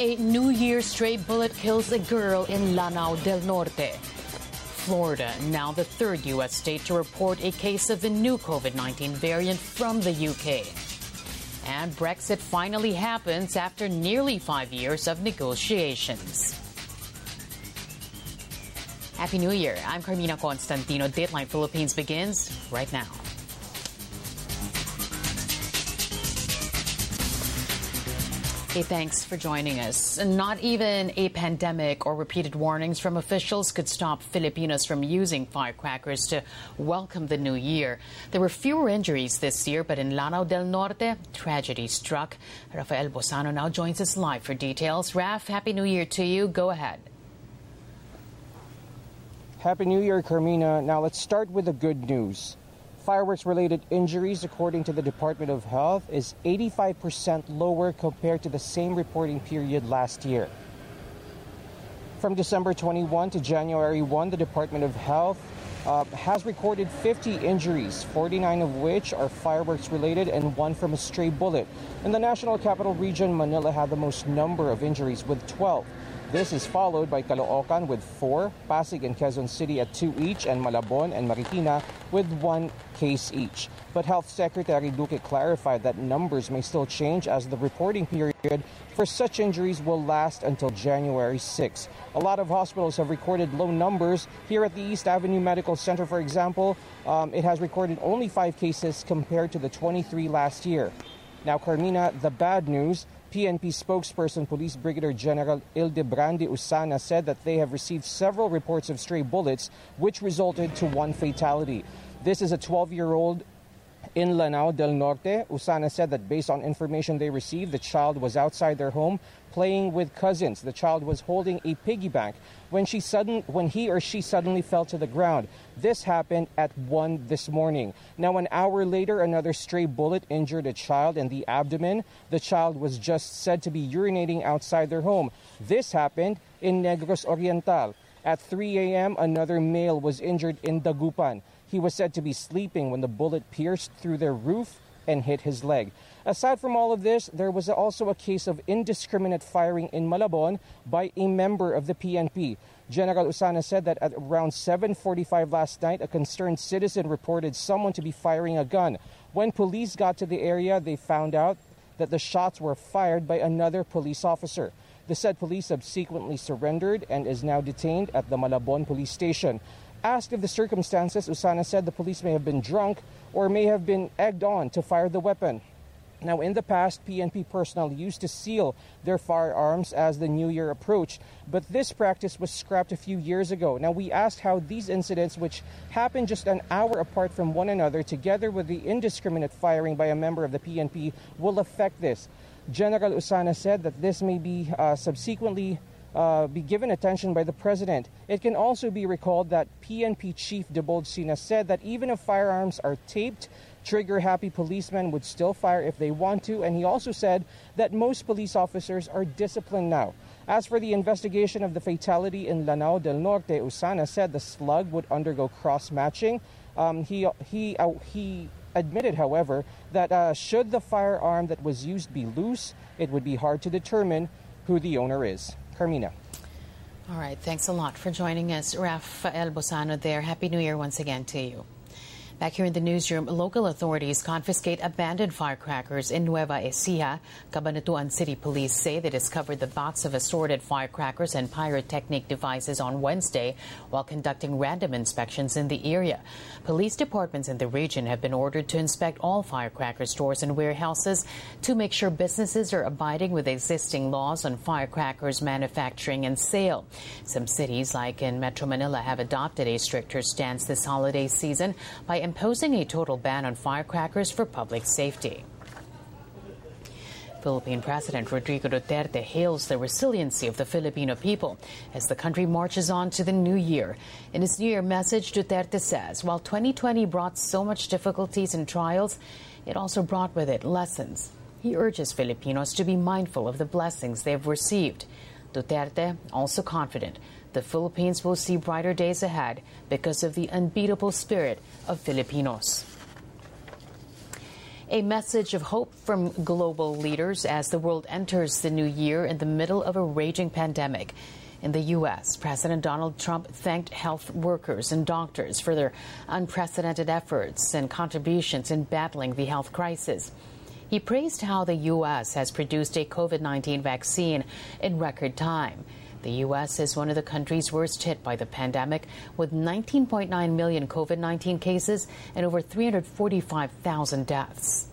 A New Year stray bullet kills a girl in Lanao del Norte. Florida, now the third U.S. state to report a case of the new COVID 19 variant from the UK. And Brexit finally happens after nearly five years of negotiations. Happy New Year. I'm Carmina Constantino. Dateline Philippines begins right now. Hey, thanks for joining us. Not even a pandemic or repeated warnings from officials could stop Filipinos from using firecrackers to welcome the new year. There were fewer injuries this year, but in Lanao del Norte, tragedy struck. Rafael Bosano now joins us live for details. Raf, Happy New Year to you. Go ahead. Happy New Year, Carmina. Now let's start with the good news. Fireworks related injuries, according to the Department of Health, is 85% lower compared to the same reporting period last year. From December 21 to January 1, the Department of Health uh, has recorded 50 injuries, 49 of which are fireworks related and one from a stray bullet. In the National Capital Region, Manila had the most number of injuries with 12. This is followed by Caloocan with four, Pasig and Quezon City at two each, and Malabon and Marikina with one case each. But Health Secretary Duque clarified that numbers may still change as the reporting period for such injuries will last until January 6. A lot of hospitals have recorded low numbers. Here at the East Avenue Medical Center, for example, um, it has recorded only five cases compared to the 23 last year. Now, Carmina, the bad news PNP spokesperson Police Brigadier General Ildebrandi Usana said that they have received several reports of stray bullets, which resulted to one fatality. This is a 12 year old in Lanao del Norte. Usana said that based on information they received, the child was outside their home playing with cousins. The child was holding a piggy bank when she sudden when he or she suddenly fell to the ground. This happened at 1 this morning. Now an hour later another stray bullet injured a child in the abdomen. The child was just said to be urinating outside their home. This happened in Negros Oriental. At 3 a.m., another male was injured in Dagupan. He was said to be sleeping when the bullet pierced through their roof and hit his leg. Aside from all of this, there was also a case of indiscriminate firing in Malabon by a member of the PNP. General Usana said that at around 7:45 last night, a concerned citizen reported someone to be firing a gun. When police got to the area, they found out that the shots were fired by another police officer. The said police subsequently surrendered and is now detained at the Malabon police station. Asked of the circumstances, Usana said the police may have been drunk or may have been egged on to fire the weapon. Now, in the past, PNP personnel used to seal their firearms as the new year approached, but this practice was scrapped a few years ago. Now, we asked how these incidents, which happened just an hour apart from one another, together with the indiscriminate firing by a member of the PNP, will affect this. General Usana said that this may be uh, subsequently uh, be given attention by the president. It can also be recalled that PNP Chief Debold Sinas said that even if firearms are taped, trigger happy policemen would still fire if they want to, and he also said that most police officers are disciplined now. As for the investigation of the fatality in Lanao del Norte, Usana said the slug would undergo cross matching. Um, he he uh, he admitted, however, that uh, should the firearm that was used be loose, it would be hard to determine who the owner is. Carmina. All right, thanks a lot for joining us, Rafael Bosano there. Happy New Year once again to you. Back here in the newsroom, local authorities confiscate abandoned firecrackers in Nueva Ecija. Cabanatuan City Police say they discovered the box of assorted firecrackers and pyrotechnic devices on Wednesday while conducting random inspections in the area. Police departments in the region have been ordered to inspect all firecracker stores and warehouses to make sure businesses are abiding with existing laws on firecrackers manufacturing and sale. Some cities, like in Metro Manila, have adopted a stricter stance this holiday season by imposing a total ban on firecrackers for public safety. Philippine President Rodrigo Duterte hails the resiliency of the Filipino people as the country marches on to the new year. In his New Year message, Duterte says while 2020 brought so much difficulties and trials, it also brought with it lessons. He urges Filipinos to be mindful of the blessings they have received. Duterte also confident the Philippines will see brighter days ahead because of the unbeatable spirit of Filipinos. A message of hope from global leaders as the world enters the new year in the middle of a raging pandemic. In the U.S., President Donald Trump thanked health workers and doctors for their unprecedented efforts and contributions in battling the health crisis. He praised how the U.S. has produced a COVID 19 vaccine in record time. The U.S. is one of the countries worst hit by the pandemic, with 19.9 million COVID 19 cases and over 345,000 deaths.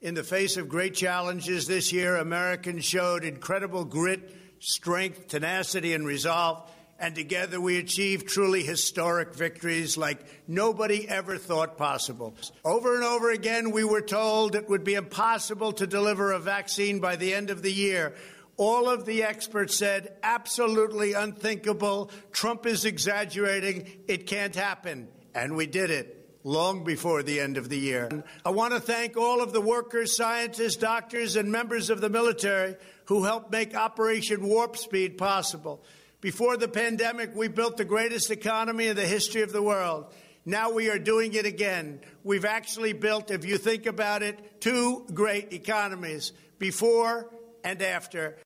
In the face of great challenges this year, Americans showed incredible grit, strength, tenacity, and resolve. And together we achieved truly historic victories like nobody ever thought possible. Over and over again, we were told it would be impossible to deliver a vaccine by the end of the year. All of the experts said absolutely unthinkable. Trump is exaggerating. It can't happen. And we did it long before the end of the year. I want to thank all of the workers, scientists, doctors, and members of the military who helped make Operation Warp Speed possible. Before the pandemic, we built the greatest economy in the history of the world. Now we are doing it again. We've actually built, if you think about it, two great economies before and after.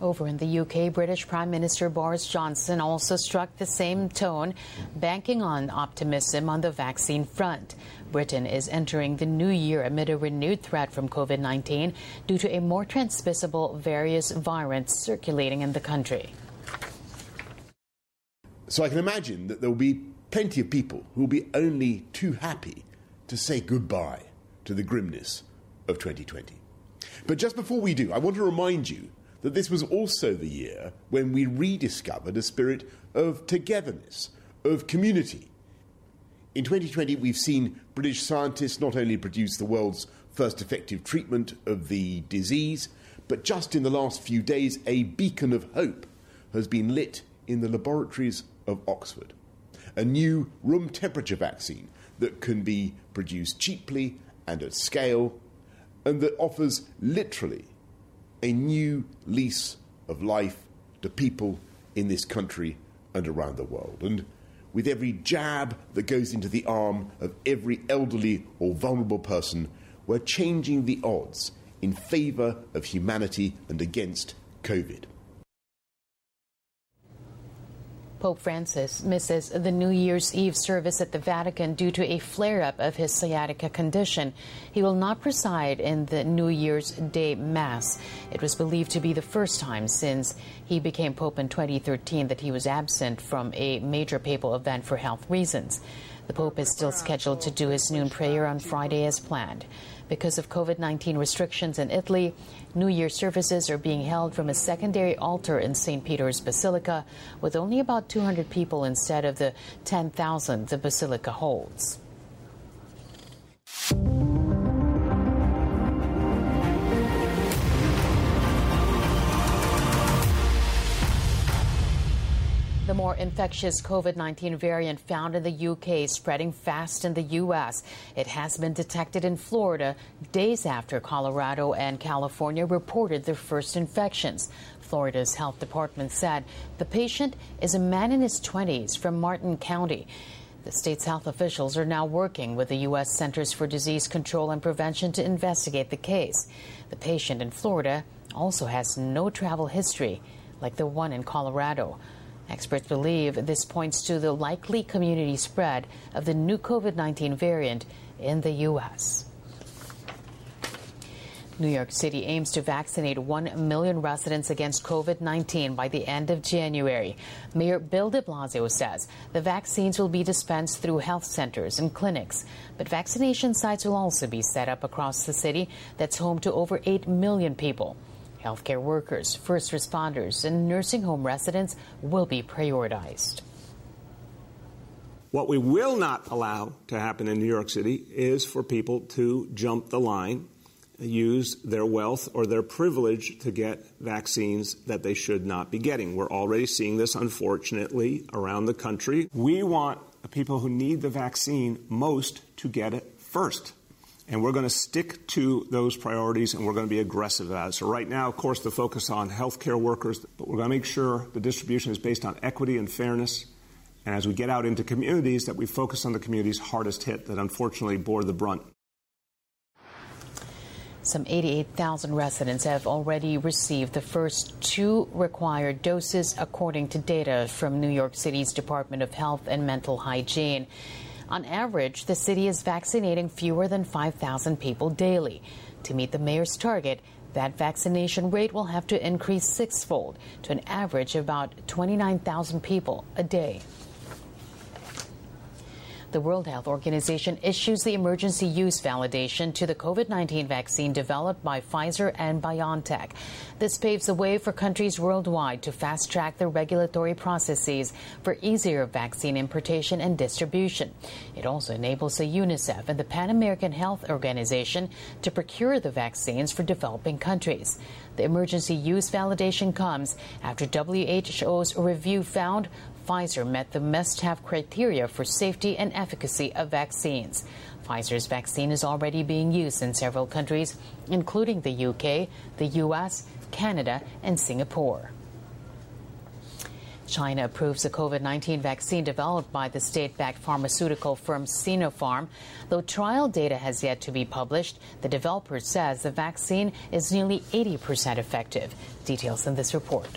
Over in the UK, British Prime Minister Boris Johnson also struck the same tone, banking on optimism on the vaccine front. Britain is entering the new year amid a renewed threat from COVID 19 due to a more transmissible various variant circulating in the country. So I can imagine that there will be plenty of people who will be only too happy to say goodbye to the grimness of 2020. But just before we do, I want to remind you that this was also the year when we rediscovered a spirit of togetherness, of community. In 2020, we've seen British scientists not only produce the world's first effective treatment of the disease, but just in the last few days, a beacon of hope has been lit in the laboratories of Oxford. A new room temperature vaccine that can be produced cheaply and at scale, and that offers literally a new lease of life to people in this country and around the world. And with every jab that goes into the arm of every elderly or vulnerable person, we're changing the odds in favour of humanity and against COVID. Pope Francis misses the New Year's Eve service at the Vatican due to a flare up of his sciatica condition. He will not preside in the New Year's Day Mass. It was believed to be the first time since he became Pope in 2013 that he was absent from a major papal event for health reasons. The Pope is still scheduled to do his noon prayer on Friday as planned. Because of COVID 19 restrictions in Italy, New Year services are being held from a secondary altar in St. Peter's Basilica with only about 200 people instead of the 10,000 the basilica holds. The more infectious COVID 19 variant found in the UK is spreading fast in the U.S. It has been detected in Florida days after Colorado and California reported their first infections. Florida's health department said the patient is a man in his 20s from Martin County. The state's health officials are now working with the U.S. Centers for Disease Control and Prevention to investigate the case. The patient in Florida also has no travel history like the one in Colorado. Experts believe this points to the likely community spread of the new COVID 19 variant in the U.S. New York City aims to vaccinate 1 million residents against COVID 19 by the end of January. Mayor Bill de Blasio says the vaccines will be dispensed through health centers and clinics, but vaccination sites will also be set up across the city that's home to over 8 million people. Healthcare workers, first responders, and nursing home residents will be prioritized. What we will not allow to happen in New York City is for people to jump the line, use their wealth or their privilege to get vaccines that they should not be getting. We're already seeing this, unfortunately, around the country. We want the people who need the vaccine most to get it first. And we're going to stick to those priorities and we're going to be aggressive about it. So, right now, of course, the focus on healthcare workers, but we're going to make sure the distribution is based on equity and fairness And as we get out into communities, that we focus on the communities hardest hit that unfortunately bore the brunt. Some 88,000 residents have already received the first two required doses, according to data from New York City's Department of Health and Mental Hygiene. On average, the city is vaccinating fewer than 5,000 people daily. To meet the mayor's target, that vaccination rate will have to increase sixfold to an average of about 29,000 people a day. The World Health Organization issues the emergency use validation to the COVID 19 vaccine developed by Pfizer and BioNTech. This paves the way for countries worldwide to fast track their regulatory processes for easier vaccine importation and distribution. It also enables the UNICEF and the Pan American Health Organization to procure the vaccines for developing countries. The emergency use validation comes after WHO's review found Pfizer met the must have criteria for safety and efficacy of vaccines. Pfizer's vaccine is already being used in several countries, including the UK, the US, Canada, and Singapore. China approves a COVID 19 vaccine developed by the state backed pharmaceutical firm Sinopharm. Though trial data has yet to be published, the developer says the vaccine is nearly 80% effective. Details in this report.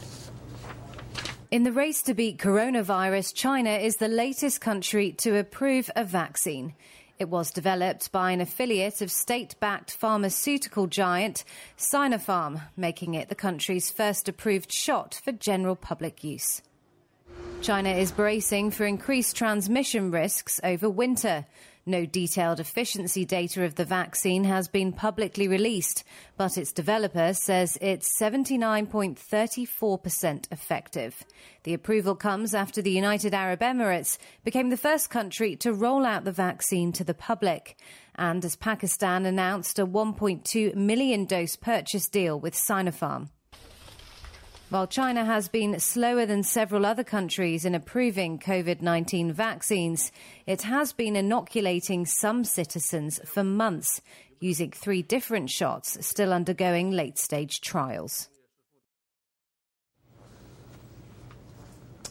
In the race to beat coronavirus, China is the latest country to approve a vaccine. It was developed by an affiliate of state backed pharmaceutical giant Sinopharm, making it the country's first approved shot for general public use. China is bracing for increased transmission risks over winter. No detailed efficiency data of the vaccine has been publicly released, but its developer says it's 79.34% effective. The approval comes after the United Arab Emirates became the first country to roll out the vaccine to the public, and as Pakistan announced a 1.2 million dose purchase deal with Sinopharm. While China has been slower than several other countries in approving COVID 19 vaccines, it has been inoculating some citizens for months, using three different shots still undergoing late stage trials.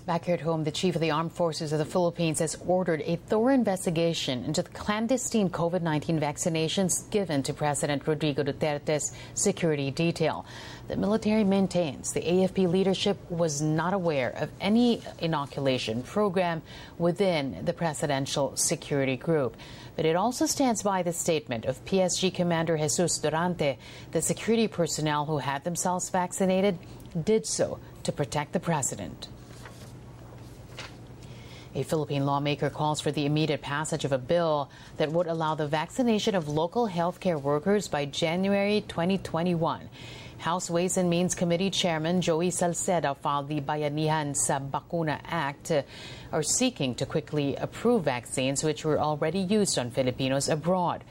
Back here at home, the chief of the armed forces of the Philippines has ordered a thorough investigation into the clandestine COVID 19 vaccinations given to President Rodrigo Duterte's security detail. The military maintains the AFP leadership was not aware of any inoculation program within the presidential security group. But it also stands by the statement of PSG Commander Jesus Durante the security personnel who had themselves vaccinated did so to protect the president. A Philippine lawmaker calls for the immediate passage of a bill that would allow the vaccination of local healthcare workers by January 2021. House Ways and Means Committee Chairman Joey Salceda filed the Bayanihan sa Bakuna Act, uh, are seeking to quickly approve vaccines which were already used on Filipinos abroad.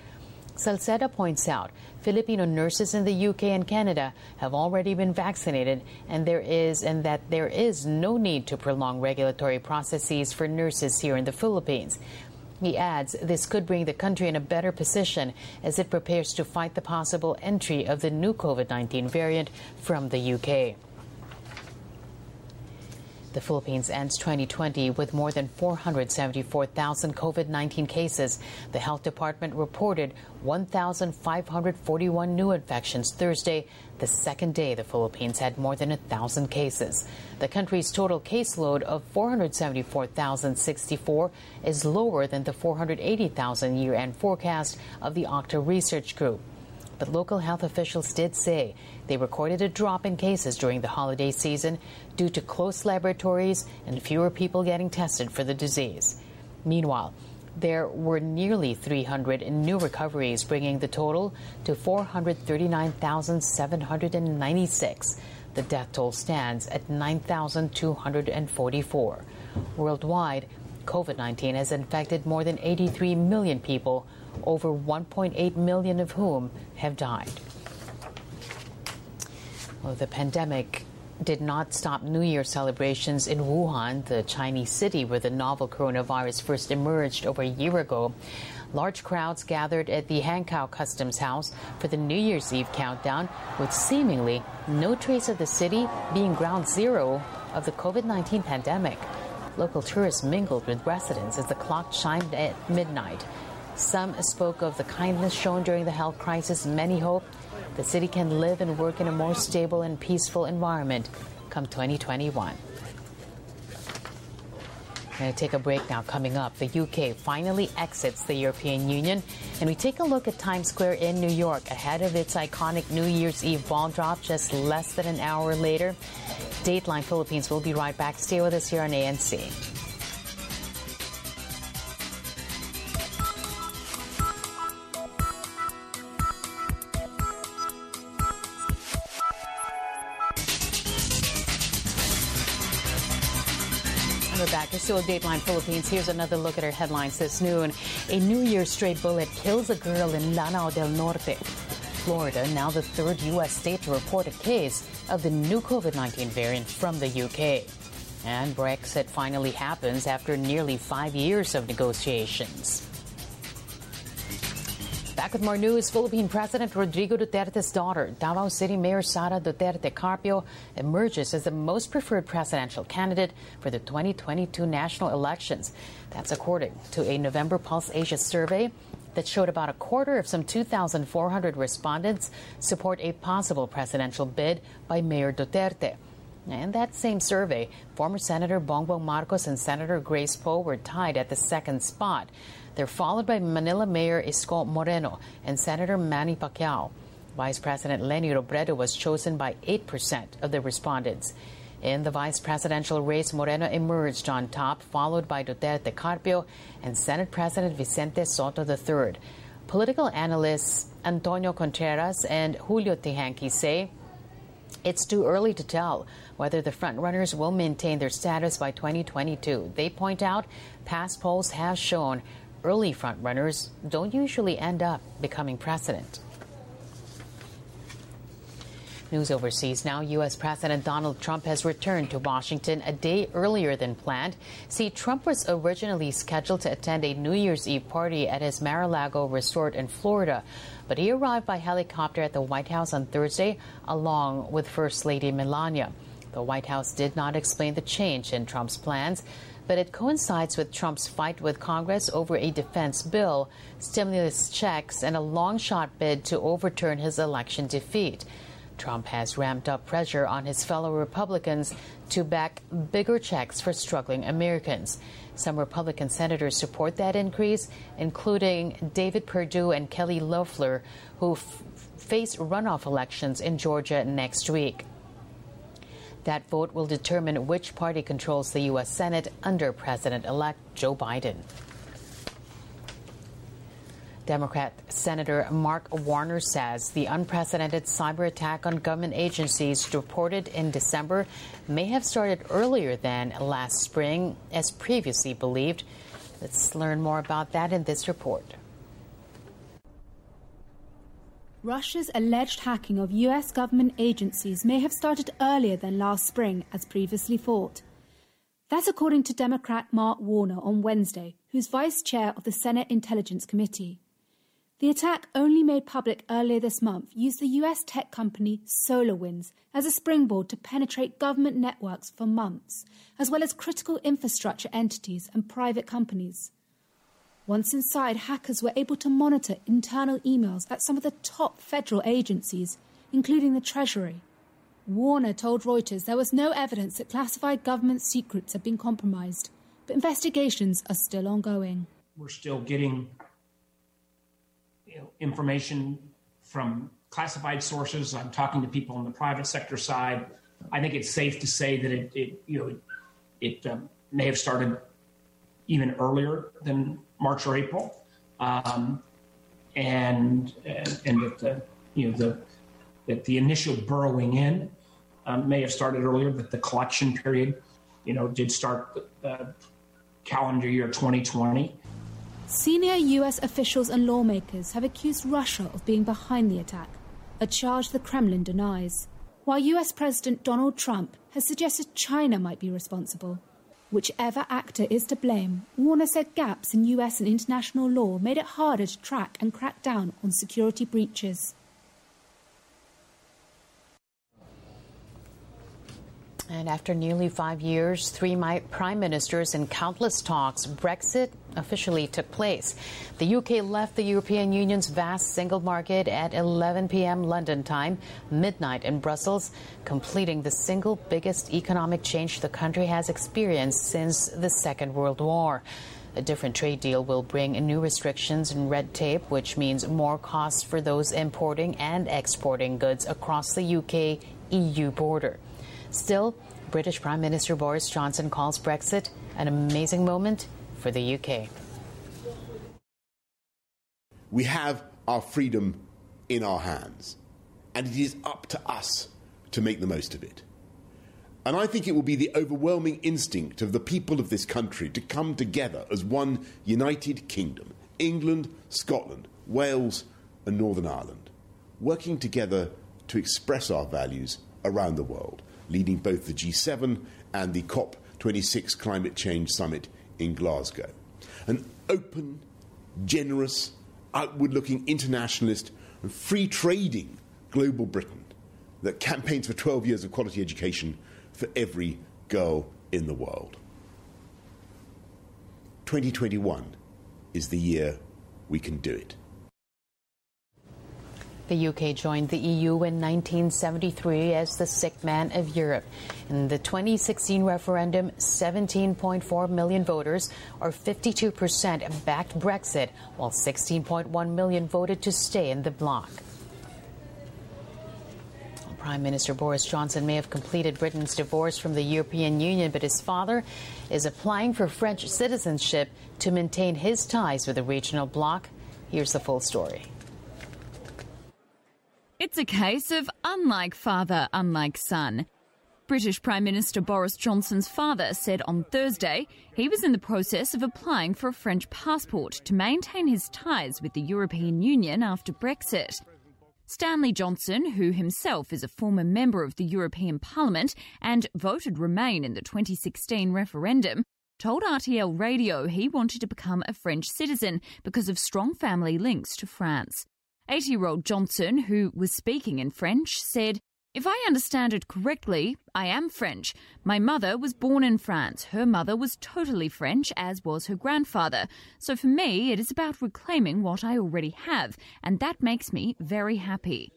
Salceda points out Filipino nurses in the UK and Canada have already been vaccinated and there is and that there is no need to prolong regulatory processes for nurses here in the Philippines. He adds this could bring the country in a better position as it prepares to fight the possible entry of the new COVID 19 variant from the UK. The Philippines ends 2020 with more than 474,000 COVID 19 cases. The health department reported 1,541 new infections Thursday, the second day the Philippines had more than 1,000 cases. The country's total caseload of 474,064 is lower than the 480,000 year end forecast of the Octa Research Group. But local health officials did say they recorded a drop in cases during the holiday season due to close laboratories and fewer people getting tested for the disease. Meanwhile, there were nearly 300 new recoveries, bringing the total to 439,796. The death toll stands at 9,244. Worldwide, COVID 19 has infected more than 83 million people, over 1.8 million of whom have died. Well, the pandemic did not stop New Year celebrations in Wuhan, the Chinese city where the novel coronavirus first emerged over a year ago. Large crowds gathered at the Hankow Customs House for the New Year's Eve countdown, with seemingly no trace of the city being ground zero of the COVID 19 pandemic. Local tourists mingled with residents as the clock chimed at midnight. Some spoke of the kindness shown during the health crisis. Many hope the city can live and work in a more stable and peaceful environment come 2021. Going to take a break now. Coming up, the UK finally exits the European Union, and we take a look at Times Square in New York ahead of its iconic New Year's Eve ball drop just less than an hour later. Dateline Philippines will be right back. Stay with us here on ANC. Still Dateline Philippines. Here's another look at our headlines this noon. A New Year's stray bullet kills a girl in Lanao del Norte. Florida, now the third U.S. state to report a case of the new COVID 19 variant from the U.K. And Brexit finally happens after nearly five years of negotiations. Back with more news, Philippine President Rodrigo Duterte's daughter, Davao City Mayor Sara Duterte Carpio, emerges as the most preferred presidential candidate for the 2022 national elections. That's according to a November Pulse Asia survey that showed about a quarter of some 2,400 respondents support a possible presidential bid by Mayor Duterte. In that same survey, former Senator Bongbong Marcos and Senator Grace Poe were tied at the second spot. They're followed by Manila Mayor Isko Moreno and Senator Manny Pacquiao. Vice President Leni Robredo was chosen by 8% of the respondents. In the vice presidential race, Moreno emerged on top, followed by Duterte Carpio and Senate President Vicente Sotto III. Political analysts Antonio Contreras and Julio Teehankee say it's too early to tell whether the frontrunners will maintain their status by 2022. They point out past polls have shown early frontrunners don't usually end up becoming president. News overseas now. U.S. President Donald Trump has returned to Washington a day earlier than planned. See, Trump was originally scheduled to attend a New Year's Eve party at his Mar-a-Lago resort in Florida, but he arrived by helicopter at the White House on Thursday along with First Lady Melania. The White House did not explain the change in Trump's plans but it coincides with Trump's fight with Congress over a defense bill, stimulus checks, and a long shot bid to overturn his election defeat. Trump has ramped up pressure on his fellow Republicans to back bigger checks for struggling Americans. Some Republican senators support that increase, including David Perdue and Kelly Loeffler, who face runoff elections in Georgia next week. That vote will determine which party controls the U.S. Senate under President elect Joe Biden. Democrat Senator Mark Warner says the unprecedented cyber attack on government agencies reported in December may have started earlier than last spring, as previously believed. Let's learn more about that in this report. Russia's alleged hacking of US government agencies may have started earlier than last spring, as previously thought. That's according to Democrat Mark Warner on Wednesday, who's vice chair of the Senate Intelligence Committee. The attack, only made public earlier this month, used the US tech company SolarWinds as a springboard to penetrate government networks for months, as well as critical infrastructure entities and private companies. Once inside, hackers were able to monitor internal emails at some of the top federal agencies, including the Treasury. Warner told Reuters there was no evidence that classified government secrets had been compromised, but investigations are still ongoing. We're still getting you know, information from classified sources. I'm talking to people on the private sector side. I think it's safe to say that it, it you know, it, it um, may have started even earlier than March or April, um, and, and that the you know the that the initial burrowing in um, may have started earlier, but the collection period, you know, did start uh, calendar year 2020. Senior U.S. officials and lawmakers have accused Russia of being behind the attack, a charge the Kremlin denies. While U.S. President Donald Trump has suggested China might be responsible. Whichever actor is to blame, Warner said gaps in US and international law made it harder to track and crack down on security breaches. And after nearly five years, three prime ministers, and countless talks, Brexit officially took place. The UK left the European Union's vast single market at 11 p.m. London time, midnight in Brussels, completing the single biggest economic change the country has experienced since the Second World War. A different trade deal will bring new restrictions and red tape, which means more costs for those importing and exporting goods across the UK EU border. Still, British Prime Minister Boris Johnson calls Brexit an amazing moment for the UK. We have our freedom in our hands, and it is up to us to make the most of it. And I think it will be the overwhelming instinct of the people of this country to come together as one united kingdom England, Scotland, Wales, and Northern Ireland, working together to express our values around the world leading both the G7 and the COP26 climate change summit in Glasgow. An open, generous, outward looking internationalist and free trading global Britain that campaigns for 12 years of quality education for every girl in the world. 2021 is the year we can do it. The UK joined the EU in 1973 as the sick man of Europe. In the 2016 referendum, 17.4 million voters, or 52%, backed Brexit, while 16.1 million voted to stay in the bloc. Prime Minister Boris Johnson may have completed Britain's divorce from the European Union, but his father is applying for French citizenship to maintain his ties with the regional bloc. Here's the full story. It's a case of unlike father, unlike son. British Prime Minister Boris Johnson's father said on Thursday he was in the process of applying for a French passport to maintain his ties with the European Union after Brexit. Stanley Johnson, who himself is a former member of the European Parliament and voted Remain in the 2016 referendum, told RTL Radio he wanted to become a French citizen because of strong family links to France. 80 year old Johnson, who was speaking in French, said, If I understand it correctly, I am French. My mother was born in France. Her mother was totally French, as was her grandfather. So for me, it is about reclaiming what I already have, and that makes me very happy.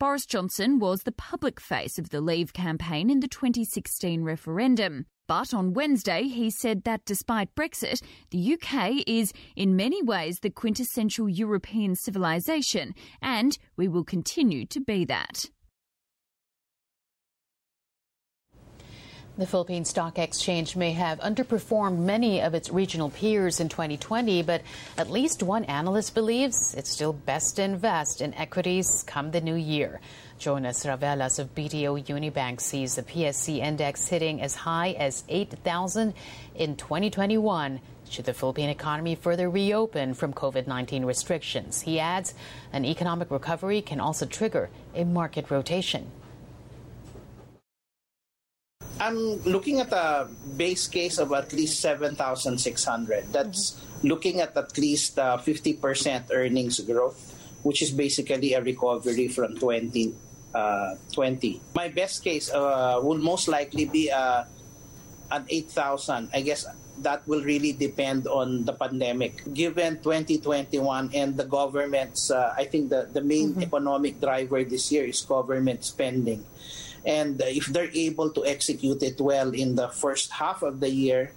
Boris Johnson was the public face of the Leave campaign in the 2016 referendum. But on Wednesday, he said that despite Brexit, the UK is in many ways the quintessential European civilization, and we will continue to be that. The Philippine Stock Exchange may have underperformed many of its regional peers in 2020, but at least one analyst believes it's still best to invest in equities come the new year. Jonas Ravelas of BDO Unibank sees the PSE index hitting as high as 8,000 in 2021 should the Philippine economy further reopen from COVID 19 restrictions. He adds an economic recovery can also trigger a market rotation. I'm looking at a base case of at least 7,600. That's mm-hmm. looking at at least uh, 50% earnings growth, which is basically a recovery from 2020. Uh, My best case uh, will most likely be uh, an 8,000. I guess that will really depend on the pandemic. Given 2021 and the government's, uh, I think the, the main mm-hmm. economic driver this year is government spending. And if they're able to execute it well in the first half of the year,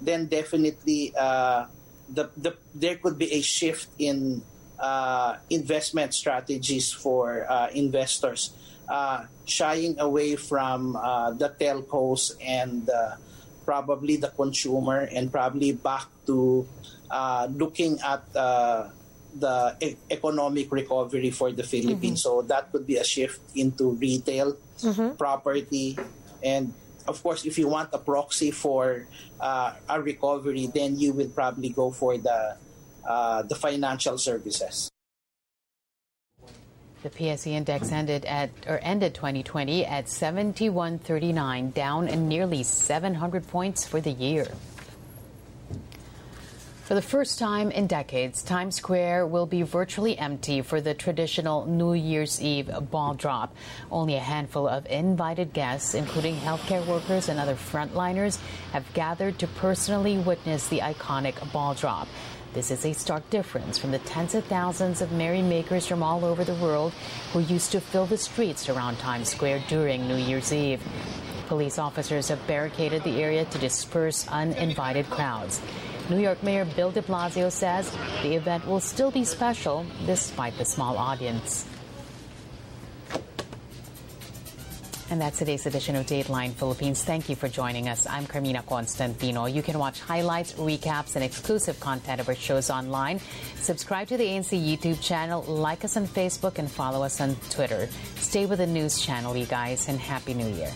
then definitely uh, the, the, there could be a shift in uh, investment strategies for uh, investors, shying away from uh, the telcos and uh, probably the consumer, and probably back to looking at the e- economic recovery for the Philippines. Mm-hmm. So that could be a shift into retail, mm-hmm. property, and of course, if you want a proxy for uh, a recovery, then you will probably go for the uh, the financial services. The PSE index ended at or ended 2020 at 7139, down nearly 700 points for the year. For the first time in decades, Times Square will be virtually empty for the traditional New Year's Eve ball drop. Only a handful of invited guests, including healthcare workers and other frontliners, have gathered to personally witness the iconic ball drop. This is a stark difference from the tens of thousands of merrymakers from all over the world who used to fill the streets around Times Square during New Year's Eve. Police officers have barricaded the area to disperse uninvited crowds. New York Mayor Bill de Blasio says the event will still be special despite the small audience. And that's today's edition of Dateline Philippines. Thank you for joining us. I'm Carmina Constantino. You can watch highlights, recaps, and exclusive content of our shows online. Subscribe to the ANC YouTube channel, like us on Facebook, and follow us on Twitter. Stay with the news channel, you guys, and Happy New Year.